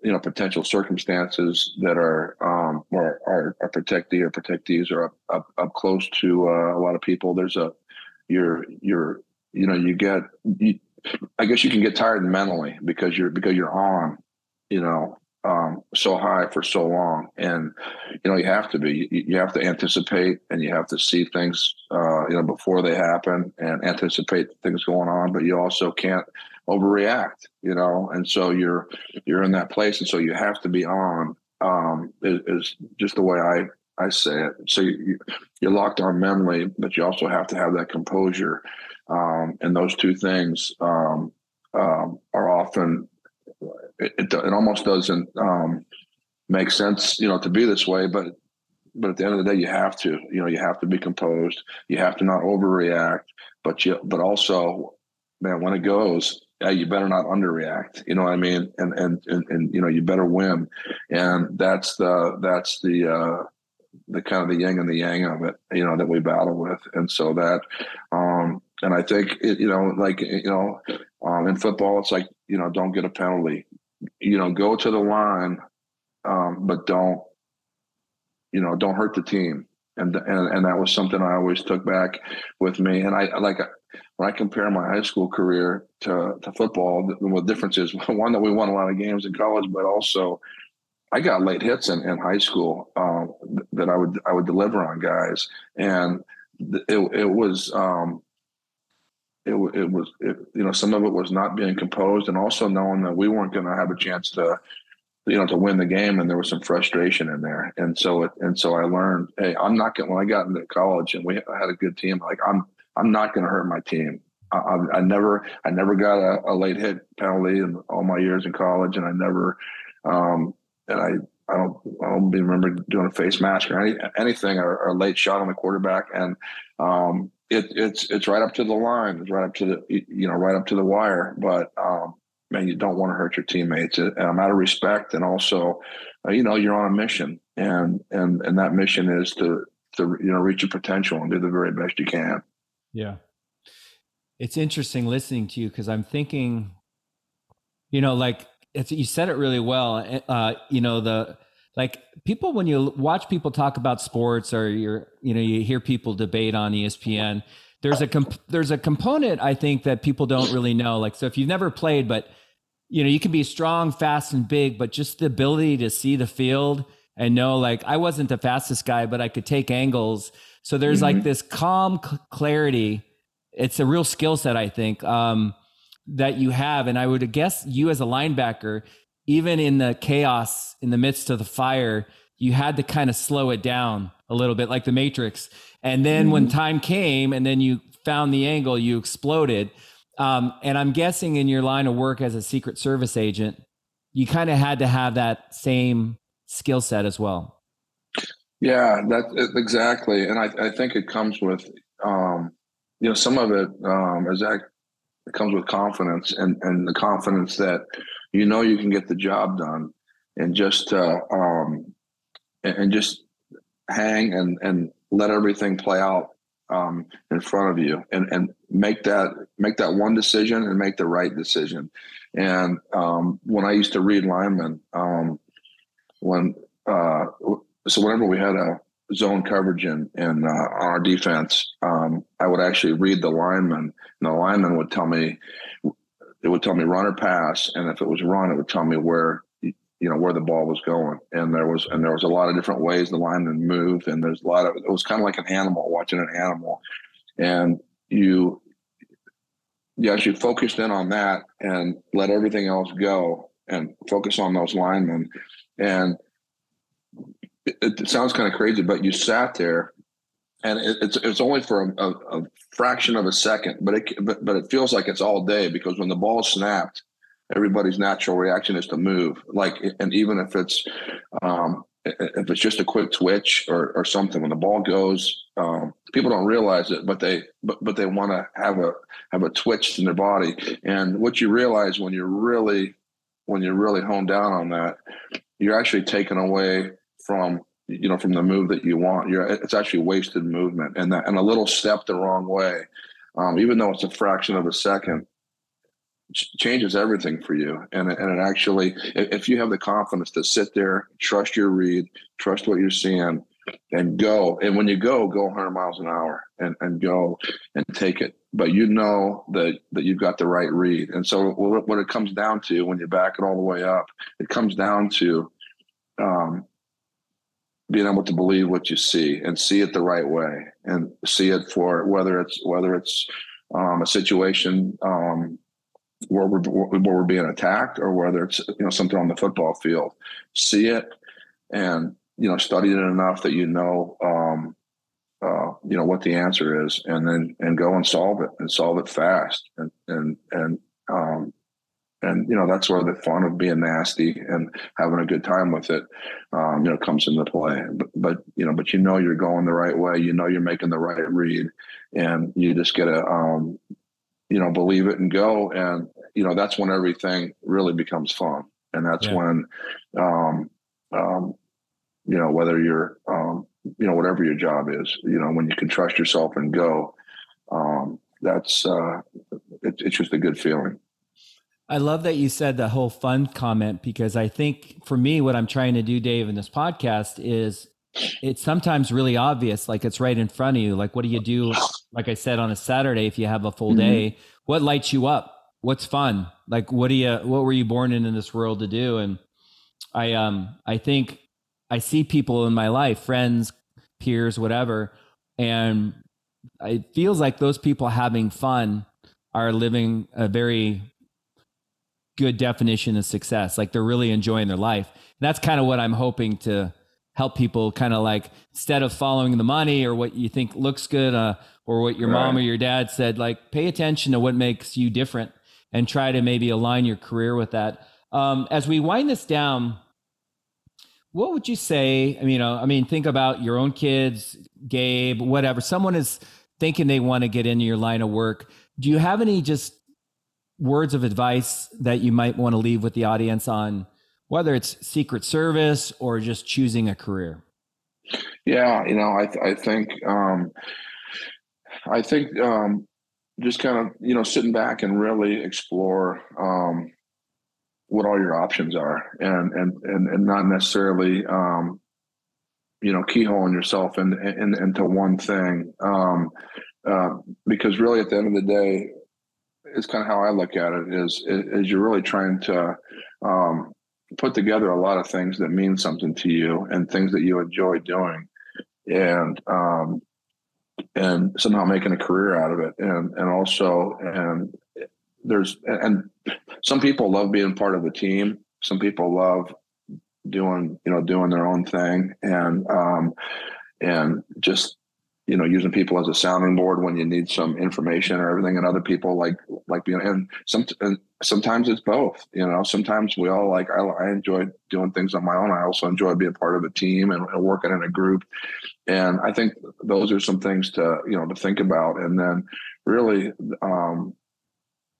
you know potential circumstances that are um, or are, are protectee or protectees are up, up, up close to uh, a lot of people. There's a you're you're you know you get you, I guess you can get tired mentally because you're because you're on you know um, so high for so long, and you know you have to be. You, have to anticipate, and you have to see things, uh, you know, before they happen, and anticipate things going on. But you also can't overreact, you know. And so you're you're in that place, and so you have to be on. Um, is, is just the way I I say it. So you, you're locked on mentally, but you also have to have that composure. Um, and those two things um, um, are often it, it, it almost doesn't um, make sense, you know, to be this way, but but at the end of the day, you have to, you know, you have to be composed. You have to not overreact, but you, but also, man, when it goes, yeah, you better not underreact. You know what I mean? And and and, and you know, you better win. And that's the that's the uh, the kind of the yin and the yang of it, you know, that we battle with. And so that, um, and I think it, you know, like you know, um, in football, it's like you know, don't get a penalty, you know, go to the line, um, but don't, you know, don't hurt the team. And, and and that was something I always took back with me. And I like when I compare my high school career to, to football, the, the difference is one that we won a lot of games in college, but also I got late hits in, in high school um, that I would I would deliver on guys, and it it was um, it, it was it, you know some of it was not being composed and also knowing that we weren't going to have a chance to you know to win the game and there was some frustration in there. And so it and so I learned hey I'm not going when I got into college and we had a good team like I'm I'm not going to hurt my team. I, I, I, never I never got a, a, late hit penalty in all my years in college and I never um, and I I don't I don't remember doing a face mask or any, anything or, or a late shot on the quarterback. And um, it, it's it's right up to the line. It's right up to the you know right up to the wire. But um, man, you don't want to hurt your teammates. And I'm out of respect, and also, uh, you know, you're on a mission, and and and that mission is to to you know reach your potential and do the very best you can. Yeah, it's interesting listening to you because I'm thinking, you know, like it's you said it really well. Eh, uh, you know the like people when you watch people talk about sports or you're you know you hear people debate on espn there's a comp- there's a component i think that people don't really know. Like so if you've never played but you know you can be strong fast and big but just the ability to see the field and know like i wasn't the fastest guy but i could take angles. So there's mm-hmm. like this calm c- clarity. It's a real skill set i think um, that you have. And i would guess you as a linebacker even in the chaos in the midst of the fire, you had to kind of slow it down a little bit, like the Matrix. And then mm-hmm. when time came, and then you found the angle, you exploded. Um, and I'm guessing in your line of work as a Secret Service agent, you kind of had to have that same skill set as well. Yeah, that exactly. And I, I think it comes with, um, you know, some of it, um, is that it comes with confidence and, and the confidence that you know you can get the job done and just uh, um, and, just hang and and let everything play out um, in front of you and and make that make that one decision and make the right decision. And um, when I used to read linemen um, when uh, so whenever we had a zone coverage in, in uh, on our defense, um, I would actually read the lineman, and the lineman would tell me it would tell me run or pass, and if it was run, it would tell me where you know where the ball was going. And there was and there was a lot of different ways the lineman moved, and there's a lot of it was kind of like an animal watching an animal, and you you actually focused in on that and let everything else go and focus on those linemen and it, it sounds kind of crazy, but you sat there, and it, it's it's only for a, a, a, fraction of a second, but it but, but it feels like it's all day because when the ball snapped, everybody's natural reaction is to move. Like, and even if it's um, if it's just a quick twitch or, or something, when the ball goes, um, people don't realize it, but they but but they want to have a have a twitch in their body. And what you realize when you're really when you're really hone down on that, you're actually taken away from you know from the move that you want. You're it's actually wasted movement, and that and a little step the wrong way, um, even though it's a fraction of a second, changes everything for you. And, and it actually, if you have the confidence to sit there, trust your read, trust what you're seeing, and go. And when you go, go 100 miles an hour and, and go and take it. But you know that that you've got the right read. And so what it comes down to when you back it all the way up, it comes down to um, being able to believe what you see and see it the right way and see it for whether it's whether it's um, a situation um, where we're where we're being attacked or whether it's you know something on the football field. See it and you know study it enough that you know um, uh, you know what the answer is, and then and go and solve it and solve it fast and and and um, and you know that's where the fun of being nasty and having a good time with it um, you know comes into play but, but you know but you know you're going the right way you know you're making the right read and you just get to um, you know, believe it and go. And, you know, that's when everything really becomes fun. And that's yeah. when, um, um, you know, whether you're, um, you know, whatever your job is, you know, when you can trust yourself and go, um, that's, uh, it, it's just a good feeling. I love that you said the whole fun comment because I think for me, what I'm trying to do, Dave, in this podcast is it's sometimes really obvious like it's right in front of you. Like what do you do like i said on a saturday if you have a full mm-hmm. day? What lights you up? What's fun? Like what do you what were you born in in this world to do? And i um i think i see people in my life friends peers whatever and it feels like those people having fun are living a very good definition of success. Like they're really enjoying their life. And that's kind of what i'm hoping to help people kind of like instead of following the money or what you think looks good uh, or what your right. mom or your dad said like pay attention to what makes you different and try to maybe align your career with that. Um, as we wind this down what would you say I mean, you know i mean think about your own kids gabe whatever. Someone is thinking they want to get into your line of work. Do you have any just words of advice that you might want to leave with the audience on whether it's Secret Service or just choosing a career? Yeah, you know, I th- I think um, I think um, just kind of you know sitting back and really explore um, what all your options are, and and and, and not necessarily um, you know keyholing yourself in, in, into one thing, um, uh, because really at the end of the day, it's kind of how I look at it is is you're really trying to um, put together a lot of things that mean something to you and things that you enjoy doing and um and somehow making a career out of it. And and also and there's and some people love being part of the team. Some people love doing you know doing their own thing. And um and just you know using people as a sounding board when you need some information or everything and other people like like being and some and sometimes it's both you know sometimes we all like I, I enjoy doing things on my own. I also enjoy being part of a team and, and working in a group. And i think those are some things to you know to think about and then really um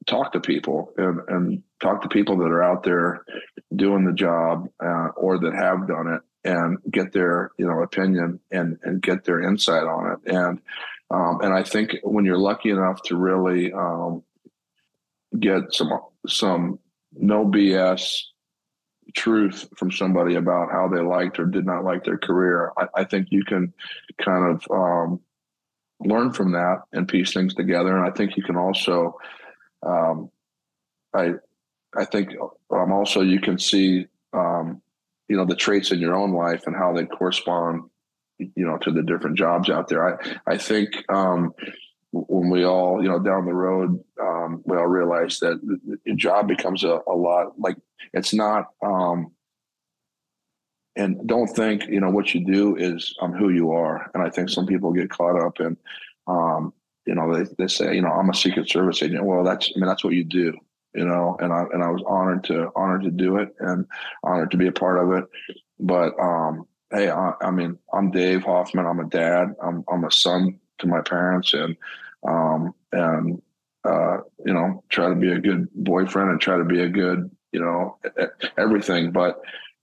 talk to people and, and talk to people that are out there doing the job uh, or that have done it and get their you know opinion and and get their insight on it and um, and I think when you're lucky enough to really um, get some some no BS truth from somebody about how they liked or did not like their career, I, I think you can kind of um, learn from that and piece things together. And I think you can also, um, I, I think um, also you can see um, you know the traits in your own life and how they correspond you know to the different jobs out there i i think um, when we all you know down the road um, we all realize that your job becomes a, a lot like it's not um, and don't think you know what you do is um, who you are. And I think some people get caught up in, um, you know, they, they say, you know, I'm a Secret Service agent. Well, that's I mean that's what you do, you know. And I and I was honored to honored to do it and honored to be a part of it. But um, hey, I, I mean, I'm Dave Hoffman. I'm a dad. I'm I'm a son to my parents, and um, and uh, you know, try to be a good boyfriend and try to be a good, you know, everything. But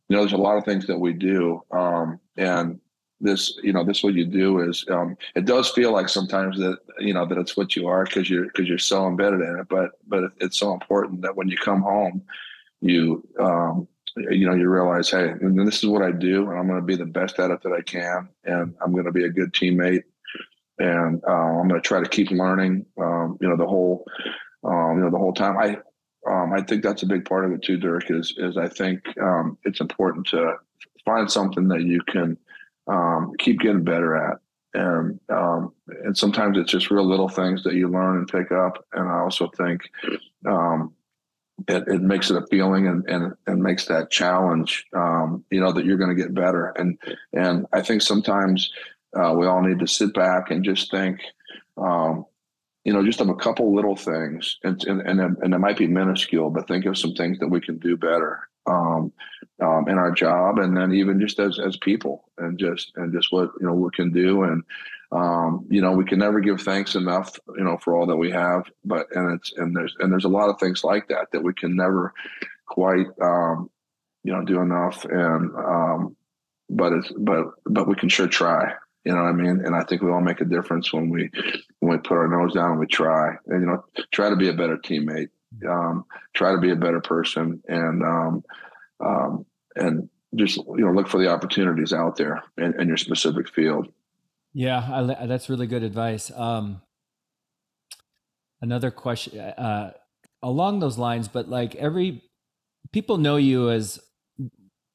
you know, there's a lot of things that we do, um, and this, you know, this what you do is um, it does feel like sometimes that you know that it's what you are because you're because you're so embedded in it. But but it's so important that when you come home, you um, you know you realize, hey, this is what I do, and I'm going to be the best at it that I can, and I'm going to be a good teammate, and uh, I'm going to try to keep learning. Um, you know, the whole um, you know the whole time. I um, I think that's a big part of it too, Dirk. Is is I think um, it's important to find something that you can um, keep getting better at, and um, and sometimes it's just real little things that you learn and pick up. And I also think um, it, it makes it appealing and and and makes that challenge, um, you know, that you're going to get better. And and I think sometimes uh, we all need to sit back and just think. Um, you know, just of a couple little things, and and and, and it might be minuscule, but think of some things that we can do better um, um, in our job, and then even just as as people, and just and just what you know we can do, and um, you know we can never give thanks enough, you know, for all that we have. But and it's and there's and there's a lot of things like that that we can never quite um, you know do enough, and um, but it's but but we can sure try. You know what I mean? And I think we all make a difference when we when we put our nose down and we try. And you know, try to be a better teammate. Um, try to be a better person, and um, um, and just you know look for the opportunities out there in, in your specific field. Yeah, I, that's really good advice. Um, another question uh, along those lines, but like every people know you as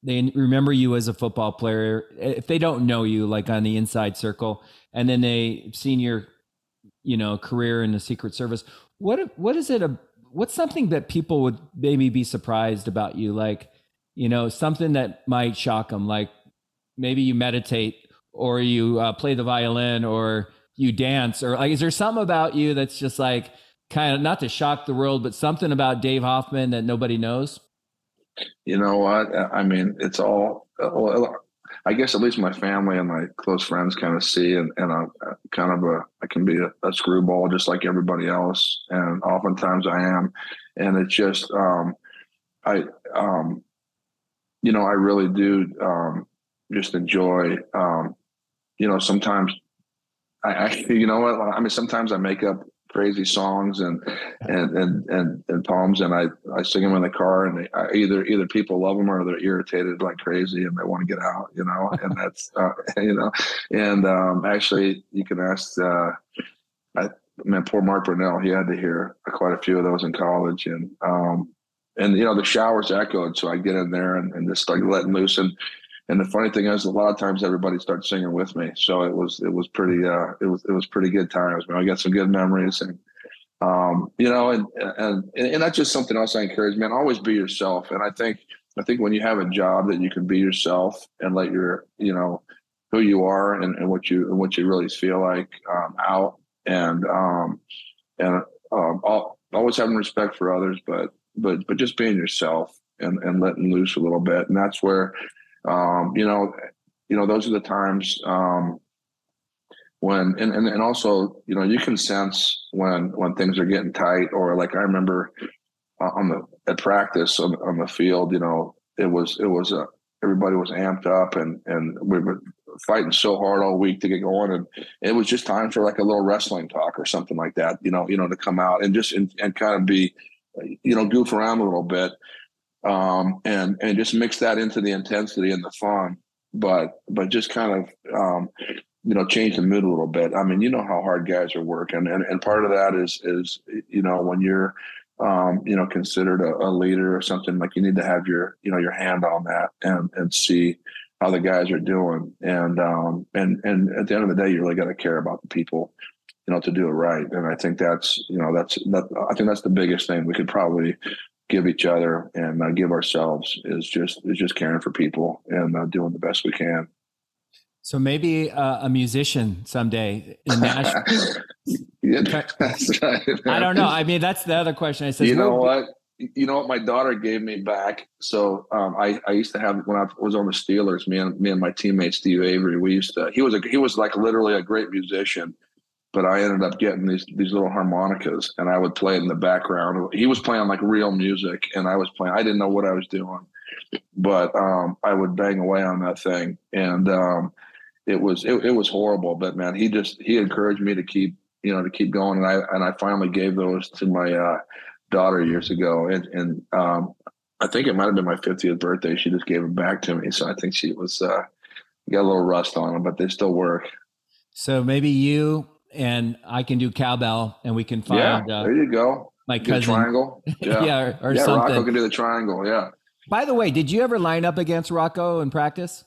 they remember you as a football player if they don't know you like on the inside circle and then they seen your you know career in the secret service what what is it a what's something that people would maybe be surprised about you like you know something that might shock them like maybe you meditate or you uh, play the violin or you dance or like is there something about you that's just like kind of not to shock the world but something about dave hoffman that nobody knows you know what? I mean, it's all. I guess at least my family and my close friends kind of see, and, and I'm kind of a, I can be a, a, screwball just like everybody else, and oftentimes I am, and it's just, um, I, um, you know, I really do um, just enjoy, um, you know, sometimes I, I, you know what, I mean, sometimes I make up crazy songs and and and and, and poems, and I I sing them in the car, and they, I, either either people love them or they're irritated like crazy and they want to get out, you know, and that's uh, you know, and um, actually you can ask. Uh, I man, poor Mark Brunell, he had to hear quite a few of those in college, and um, and you know the showers echoed, so I get in there and, and just like letting loose and and the funny thing is, a lot of times everybody starts singing with me. So it was it was pretty uh, it was it was pretty good times. Man, I got some good memories, and um, you know, and and and that's just something else I encourage. Man, always be yourself. And I think I think when you have a job that you can be yourself and let your you know who you are and, and what you and what you really feel like um, out and um, and um, always having respect for others, but but but just being yourself and and letting loose a little bit, and that's where um, you know, you know, those are the times um, when, and, and and also, you know, you can sense when when things are getting tight, or like I remember uh, on the at practice on, on the field, you know, it was it was a everybody was amped up and and we were fighting so hard all week to get going and it was just time for like a little wrestling talk or something like that you know you know to come out and just and, and kind of be you know goof around a little bit um, and and just mix that into the intensity and the fun, but but just kind of um, you know change the mood a little bit. I mean, you know how hard guys are working, and and part of that is is you know when you're um, you know considered a, a leader or something like you need to have your you know your hand on that and and see how the guys are doing. And um and and at the end of the day you really got to care about the people you know to do it right. And i think that's you know that's that i think that's the biggest thing. We could probably give each other and uh, give ourselves is just is just caring for people and uh, doing the best we can. So maybe uh, a musician someday in Nashville. yeah, right. I don't know. I mean, that's the other question. I said, you know what? You know what? My daughter gave me back. So um, I, I used to have when I was on the Steelers. Me and me and my teammate Steve Avery. We used to. He was a he was like literally a great musician, but I ended up getting these these little harmonicas, and I would play it in the background. He was playing like real music, and I was playing. I didn't know what I was doing, but um, I would bang away on that thing, and um, it was it, it was horrible. But man, he just he encouraged me to keep you know to keep going, and I and I finally gave those to my uh, daughter years ago, and and um, I think it might have been my 50th birthday. She just gave them back to me, so I think she was uh, got a little rust on them, but they still work. So maybe you and I can do cowbell, and we can find. Yeah, uh, there you go. My cousin triangle. Yeah, yeah or, or yeah, something. Rocco can do the triangle. Yeah. By the way, did you ever line up against Rocco in practice?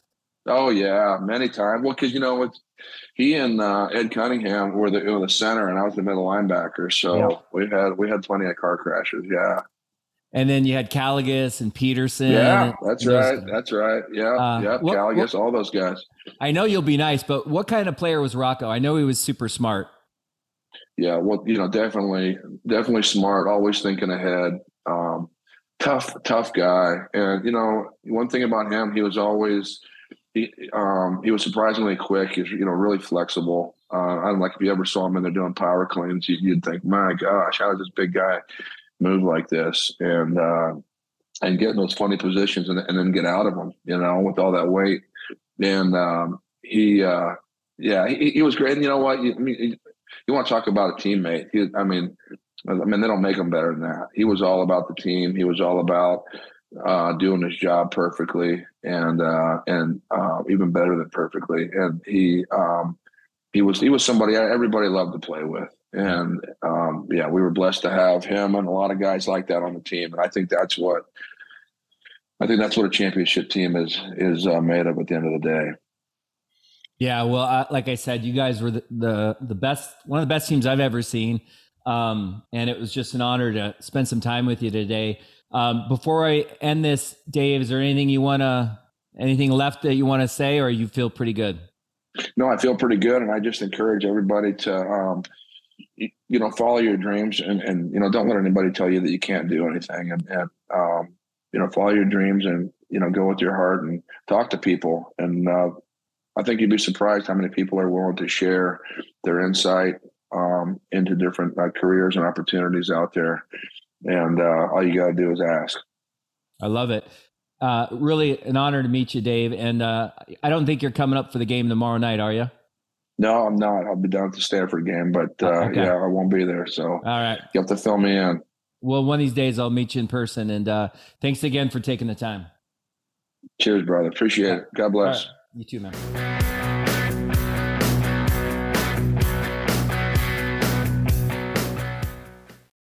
Oh yeah, many times. Well, because you know it's he and uh, Ed Cunningham were the were the center, and I was the middle linebacker. So yeah. we had we had plenty of car crashes. Yeah. And then you had Kaligis and Peterson. Yeah, that's right. That's right. Yeah, uh, yeah. What, Kaligis, what, all those guys. I know you'll be nice, but what kind of player was Rocco? I know he was super smart. Yeah, well, you know, definitely, definitely smart. Always thinking ahead. Um, tough, tough guy. And you know, one thing about him, he was always he um, he was surprisingly quick. He's you know really flexible. Uh, I don't like if you ever saw him in there doing power cleans, you'd think, my gosh, how does this big guy move like this? And uh, and get in those funny positions and, and then get out of them, you know, with all that weight. And um, he, uh, yeah, he, he, was great. And you know what? You, I mean, you want to talk about a teammate? He, I mean, I mean, they don't make him better than that. He was all about the team. He was all about uh, doing his job perfectly and uh, and uh, even better than perfectly. And he um, he was he was somebody everybody loved to play with. And um, yeah, we were blessed to have him and a lot of guys like that on the team. And I think that's what I think that's what a championship team is is uh, made of at the end of the day. Yeah, well, uh, like I said, you guys were the, the, the best, one of the best teams I've ever seen, um, and it was just an honor to spend some time with you today. Um, before I end this, Dave, is there anything you want to, anything left that you want to say, or you feel pretty good? No, I feel pretty good, and I just encourage everybody to, um, you, know, follow your dreams, and and you know, don't let anybody tell you that you can't do anything, and, and um, you know, follow your dreams, and you know, go with your heart, and talk to people, and uh, I think you'd be surprised how many people are willing to share their insight um, into different uh, careers and opportunities out there and uh, all you got to do is ask. I love it. Uh, really an honor to meet you, Dave. And uh, I don't think you're coming up for the game tomorrow night, are you? No, I'm not. I'll be down at the Stanford game, but uh, okay. yeah, I won't be there. So, all right, you have to fill me in. Well, one of these days I'll meet you in person. And uh, thanks again for taking the time. Cheers, brother. Appreciate it. God bless. Right. You too, man.